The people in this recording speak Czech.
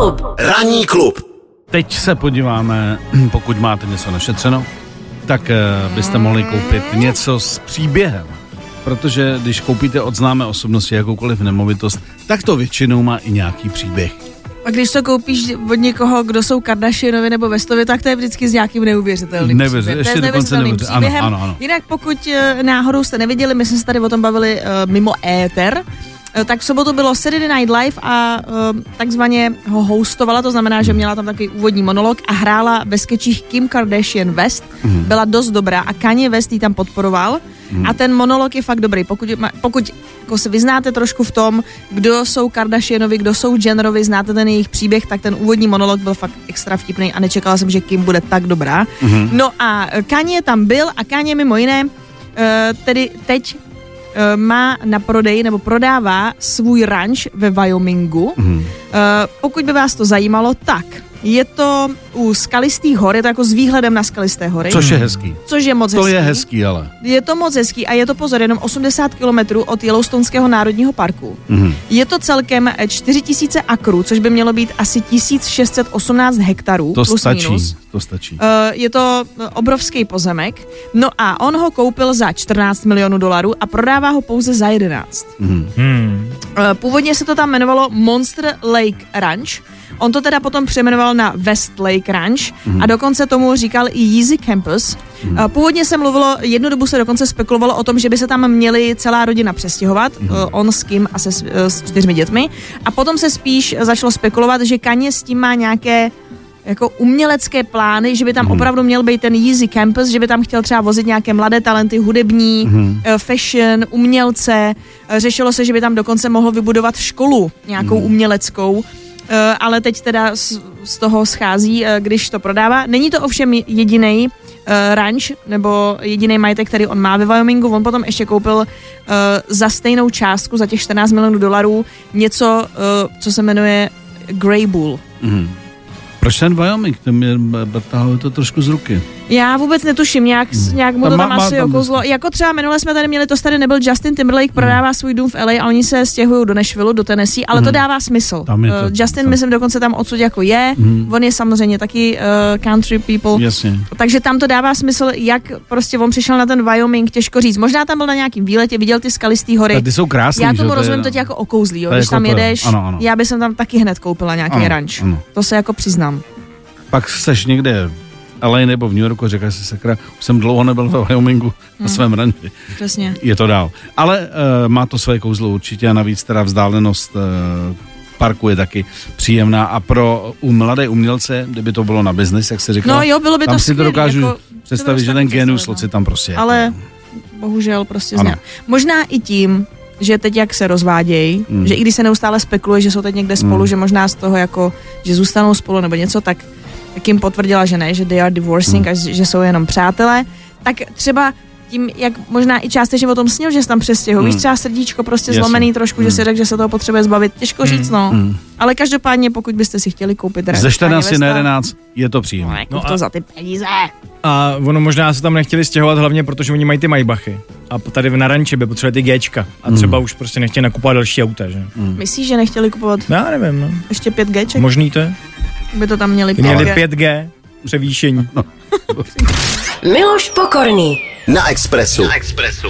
klub. Ranní klub. Teď se podíváme, pokud máte něco našetřeno, tak eh, byste mohli koupit něco s příběhem. Protože když koupíte od známé osobnosti jakoukoliv nemovitost, tak to většinou má i nějaký příběh. A když to koupíš od někoho, kdo jsou Kardashianovi nebo Westovi, tak to je vždycky s nějakým neuvěřitelným Neuvěř- příběhem. To ještě je s dokonce neuvěřitelným neuvěř- ano, příběhem. ano, ano. Jinak pokud eh, náhodou jste neviděli, my jsme se tady o tom bavili uh, mimo éter, tak v sobotu bylo Saturday Night Live a uh, takzvaně ho hostovala, to znamená, že měla tam takový úvodní monolog a hrála ve skečích Kim Kardashian West. Mhm. Byla dost dobrá a Kanye West ji tam podporoval a ten monolog je fakt dobrý. Pokud, pokud jako se vyznáte trošku v tom, kdo jsou Kardashianovi, kdo jsou Jennerovi, znáte ten jejich příběh, tak ten úvodní monolog byl fakt extra vtipný a nečekala jsem, že Kim bude tak dobrá. No a Kanye tam byl a Kanye mimo jiné eh, tedy teď eh, má na prodej nebo prodává svůj ranč ve Wyomingu. Eh, Pokud by vás to zajímalo, tak je to u skalistých hor, je to jako s výhledem na skalisté hory, Což je hezký. což je moc To hezký. je hezký, ale. Je to moc hezký a je to pozor jenom 80 kilometrů od Yellowstoneského národního parku. Mhm. Je to celkem eh, 4000 akrů, což by mělo být asi 1618 hektarů. To plus stačí. Minus. To stačí. Eh, Je to eh, obrovský pozemek. No a on ho koupil za 14 milionů dolarů a prodává ho pouze za 11. Hmm. Eh, Původně se to tam jmenovalo Monster Lake Ranch. On to teda potom přejmenoval na West Lake Ranch a dokonce tomu říkal i Yeezy Campus. Eh, Původně se mluvilo, jednu dobu se dokonce spekulovalo o tom, že by se tam měli celá rodina přestěhovat, eh, on s Kim a se s- čtyřmi dětmi. A potom se spíš začalo spekulovat, že Kanye s tím má nějaké jako umělecké plány, že by tam opravdu měl být ten Yeezy Campus, že by tam chtěl třeba vozit nějaké mladé talenty hudební, eh, fashion, umělce. Eh, Řešilo se, že by tam dokonce mohl vybudovat školu nějakou uměleckou. Eh, ale teď teda z, toho schází, když to prodává. Není to ovšem jediný ranch nebo jediný majetek, který on má ve Wyomingu. On potom ještě koupil za stejnou částku, za těch 14 milionů dolarů, něco, co se jmenuje Grey Bull. Mhm. Proč ten Wyoming? Ten mě to trošku z ruky. Já vůbec netuším, nějak, hmm. nějak mu Tam to tam má asi tam- okouzlo. Jako třeba minule jsme tady měli, to tady nebyl Justin Timberlake, prodává svůj dům v LA a oni se stěhují do Nashville, do Tennessee, ale to dává smysl. Tam je to- Eh, Justin, to- myslím, dokonce tam odsud jako je, on je samozřejmě taky uh, country people. Jasně. Takže tam to dává smysl, jak prostě on přišel na ten Wyoming, těžko říct. Možná tam byl na nějakým výletě, viděl ty skalistý hory. A ty jsou krásný, Já tomu To je- rozumím, to tě jako okouzlí, jo. Je Když jako tam to- jedeš, ano, ano. já bych tam taky hned koupila nějaký ranč. To se jako přiznám. Pak seš někde LA nebo v New Yorku a říkáš si, sakra, už jsem dlouho nebyl ve Wyomingu Hmm. na svém ranči. Přesně. Je to dál. Ale uh, má to své kouzlo určitě a navíc teda vzdálenost uh, parku je taky příjemná a pro u mladé umělce, kdyby to bylo na biznis, jak se říká, No jo, bylo by tam to si to dokážu jako- představit, to že ten genius představit, loci tam prostě je. Ale bohužel prostě Ano. zně. Možná i tím, že teď jak se rozvádějí, Hmm. že i když se neustále spekuluje, že jsou teď někde spolu, Hmm. že možná z toho jako, že zůstanou spolu nebo něco, tak Kim potvrdila, že ne, že they are divorcing Hmm. a že že jsou jenom přátelé, tak třeba tím, jak možná i částečně o tom snil, že se tam přestěhují, Hmm. víš, třeba srdíčko prostě Jasně. zlomený trošku, že Hmm. si řekl, že se toho potřebuje zbavit, těžko říct, no. Hmm. Ale každopádně, pokud byste si chtěli koupit Ze 14 Kanye na Westa, 11 je to No, příjemné. kup No a- to za ty peníze. A ono možná se tam nechtěli stěhovat hlavně, protože oni mají ty Maybachy. A tady na ranči by potřebovali ty Gčka. A třeba už prostě nechtěli nakupovat další auta, že? Myslíš, že nechtěli kupovat No, já nevím, no. ještě 5Gček? Možný to je? By to tam měli Měli 5G. 5G, převýšení. Miloš Pokorný. Na Expressu. Na Expressu.